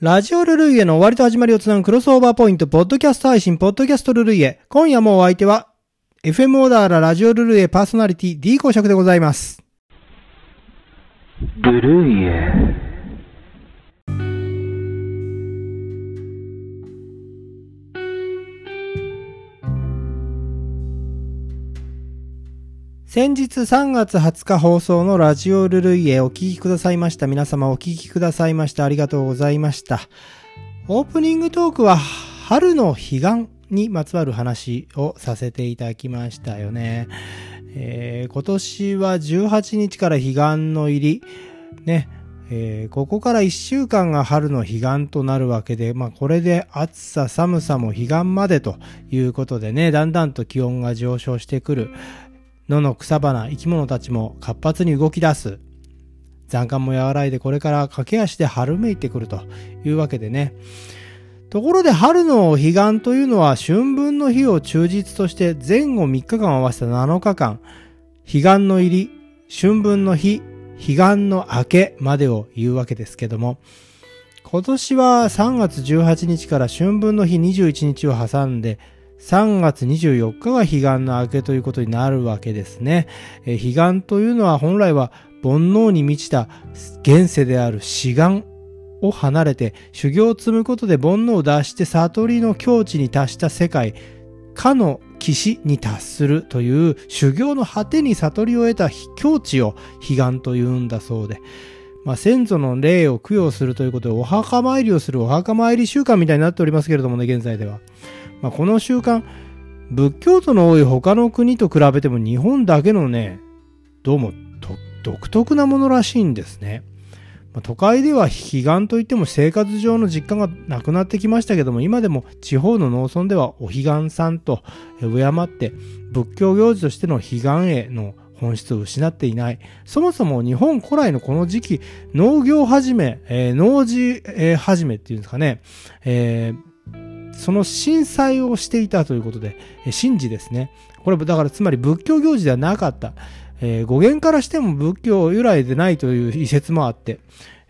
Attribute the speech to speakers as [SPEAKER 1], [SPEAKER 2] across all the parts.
[SPEAKER 1] ラジオルルイエの終わりと始まりをつなぐクロスオーバーポイント、ポッドキャスト配信、ポッドキャストルルイエ。今夜もお相手は、FM オーダーララジオルルイエパーソナリティ D 公爵でございます。
[SPEAKER 2] ブルーイエ
[SPEAKER 1] 先日3月20日放送のラジオルルイエお聞きくださいました。皆様お聞きくださいました。ありがとうございました。オープニングトークは春の彼岸にまつわる話をさせていただきましたよね。えー今年は18日から彼岸の入り、ね、えーここから1週間が春の彼岸となるわけで、まあこれで暑さ寒さも彼岸までということでね、だんだんと気温が上昇してくる。野の草花、生き物たちも活発に動き出す。残寒も和らいでこれから駆け足で春めいてくるというわけでね。ところで春の彼岸というのは春分の日を忠実として前後3日間合わせた7日間、彼岸の入り、春分の日、彼岸の明けまでを言うわけですけども、今年は3月18日から春分の日21日を挟んで、3月24日が彼岸の明けということになるわけですね。えー彼岸というのは本来は煩悩に満ちた現世である志願を離れて修行を積むことで煩悩を脱して悟りの境地に達した世界、かの騎士に達するという修行の果てに悟りを得た境地を彼岸というんだそうで、まあ、先祖の霊を供養するということでお墓参りをするお墓参り習慣みたいになっておりますけれどもね、現在では。まあ、この習慣、仏教徒の多い他の国と比べても日本だけのね、どうも独特なものらしいんですね。まあ都会では彼岸といっても生活上の実感がなくなってきましたけども、今でも地方の農村ではお彼岸さんと敬って仏教行事としての彼岸への本質を失っていない。そもそも日本古来のこの時期、農業始め、えー農事、えー始めっていうんですかね、えーその震災をしていたということで、神事ですね。これだからつまり仏教行事ではなかった。えー語源からしても仏教由来でないという遺説もあって、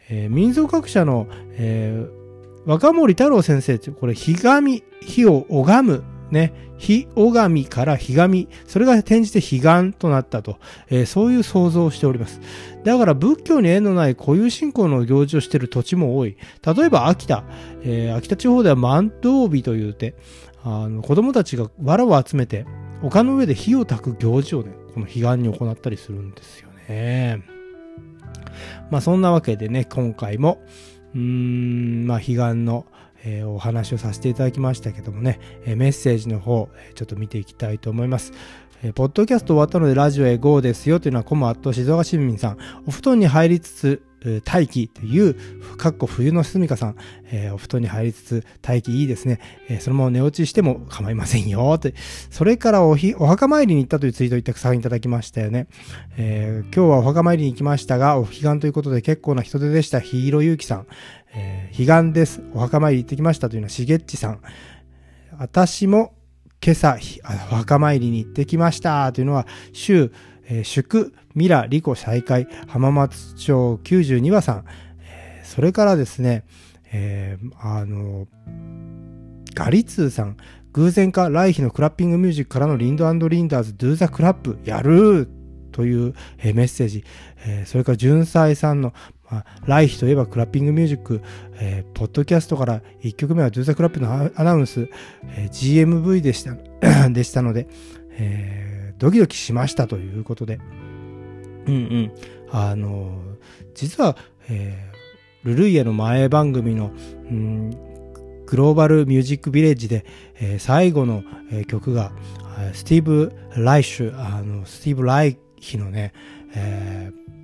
[SPEAKER 1] えー民族学者の、えー若森太郎先生、これ、ひがみ、火を拝む、ね、火拝みからひがみ、それが転じて彼岸となったと、えーそういう想像をしております。だから仏教に縁のない固有信仰の行事をしている土地も多い。例えば秋田、えー秋田地方では万灯日というて、あの子供たちが藁を集めて丘の上で火を焚く行事をね、この彼岸に行ったりするんですよね。まあそんなわけでね、今回も、うーん、まあ彼岸の、えーお話をさせていただきましたけどもね、えーメッセージの方、えーちょっと見ていきたいと思います。えーポッドキャスト終わったのでラジオへ GO ですよというのはコムアット静岡市民さん。お布団に入りつつ、えー待機という、かっこ冬のすみかさん、えーお布団に入りつつ待機いいですね。えーそのまま寝落ちしても構いませんよって。それからおひお墓参りに行ったというツイートをたくさんいただきましたよね。えー今日はお墓参りに行きましたが、お彼岸ということで結構な人手でした。ひいろゆうきさん。彼岸です。お墓参り行ってきましたというのはしげっちさん。私も今朝、お墓参りに行ってきましたというのは、週、えー祝、ミラ、リコ再開、浜松町92話さん。えーそれからですね、えーあの、ガリツーさん、偶然か、来日のクラッピングミュージックからのリンドリンダーズ、ドゥーザクラップ、やるという、メッセージ。それから、純才さんの、来日といえばクラッピングミュージック、えーポッドキャストから1曲目はドゥーザクラップのアナウンス、えー GMV でした、でしたので、えードキドキしましたということで。うんうん。あの実は、えールルイエの前番組の、うんグローバルミュージックビレッジで、えー最後の、えー曲が、スティーブ・ライシュ、あの、スティーブ・ライヒのね、えー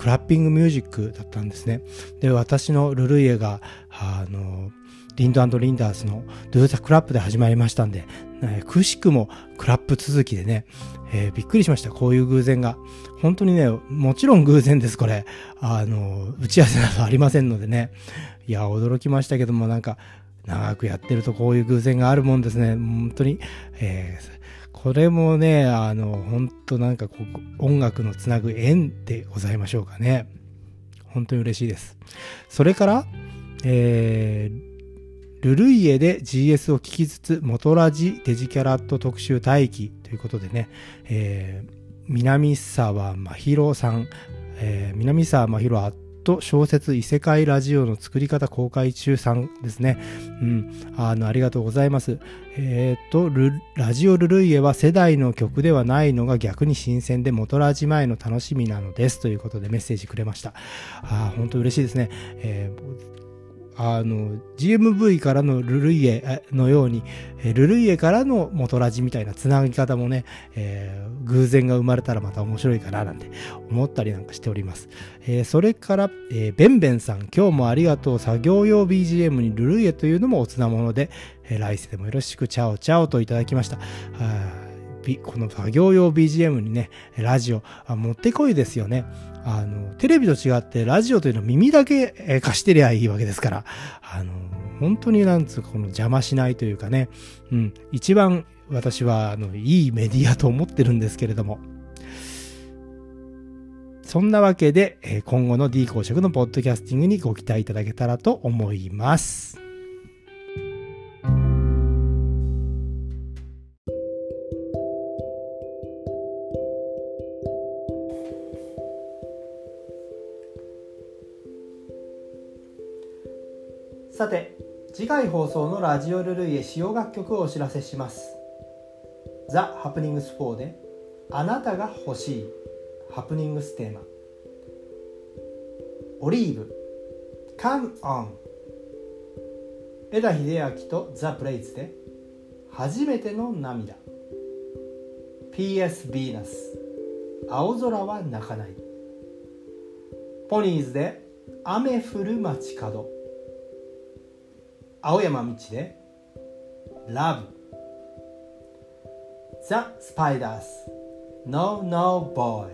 [SPEAKER 1] クラッピングミュージックだったんですね。で、私のルルイエが、あの、リンドリンダーズのドゥーザクラップで始まりましたんで、えーくしくもクラップ続きでね、えーびっくりしました。こういう偶然が。本当にね、もちろん偶然です、これ。あの、打ち合わせなどありませんのでね。いや、驚きましたけども、なんか、長くやってるとこういう偶然があるもんですね。本当に、えーこれもね、あの、本当なんかこう、音楽のつなぐ縁でございましょうかね。本当に嬉しいです。それから、えー、ルルイエで GS を聞きつつ、元ラジデジキャラット特集待機ということでね、えー、南沢真弘さん、えー、南沢真弘アッと小説異世界ラジオの作り方公開中さんですね。うん。あの、ありがとうございます。えっ、と、ラジオルルイエは世代の曲ではないのが逆に新鮮で元ラジ前の楽しみなのですということでメッセージくれました。あ本当嬉しいですね。えーあの、GMV からのルルイエのように、ルルイエからの元ラジみたいな繋ぎ方もね、えー、偶然が生まれたらまた面白いかななんて思ったりなんかしております。えー、それから、えー、ベンベンさん、今日もありがとう。作業用 BGM にルルイエというのもおつなもので、え来世でもよろしく、チャオチャオといただきました。この作業用 BGM にね、ラジオ、もってこいですよね。あの、テレビと違ってラジオというのは耳だけ貸してりゃいいわけですから、あの、本当になんつうか、この邪魔しないというかね、うん、一番私は、あの、いいメディアと思ってるんですけれども、そんなわけで、今後の D 公職のポッドキャスティングにご期待いただけたらと思います。さて次回放送のラジオルルイエ使用楽曲をお知らせします。ザ・ハプニングス4であなたが欲しいハプニングステーマ。オリーブ Come On 枝秀明とザ・ブレイズで初めての涙。PS ヴィーナス青空は泣かない。ポニーズで雨降る街角。青山道で Love. The Spiders. No No Boy.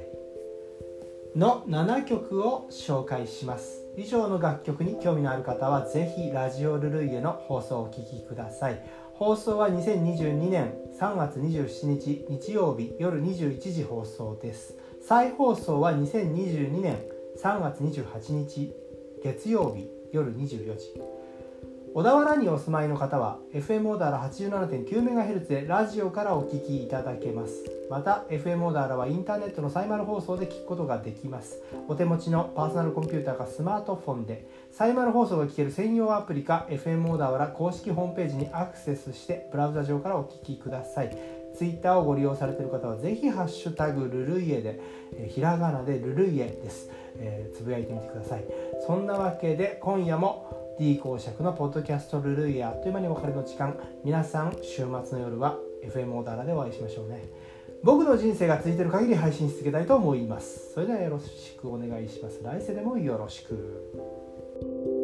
[SPEAKER 1] の7曲を紹介します。以上の楽曲に興味のある方はぜひラジオルルイエの放送をお聴きください。放送は2022年3月27日日曜日夜21時放送です。再放送は2022年3月28日月曜日夜24時。小田原にお住まいの方は FM オーダーラ 87.9MHz でラジオからお聞きいただけます。また FM オーダーラはインターネットのサイマル放送で聞くことができます。お手持ちのパーソナルコンピューターかスマートフォンでサイマル放送が聞ける専用アプリか FM オーダーラ公式ホームページにアクセスしてブラウザ上からお聞きください。ツイッターをご利用されている方はぜひハッシュタグルルイエで、えひらがなでルルイエです、えー、つぶやいてみてください。そんなわけで今夜も D 公爵のポッドキャストルルイヤーという間にお別れの時間。皆さん週末の夜は FM オーダーでお会いしましょうね。僕の人生が続いてる限り配信し続けたいと思います。それではよろしくお願いします。来世でもよろしく。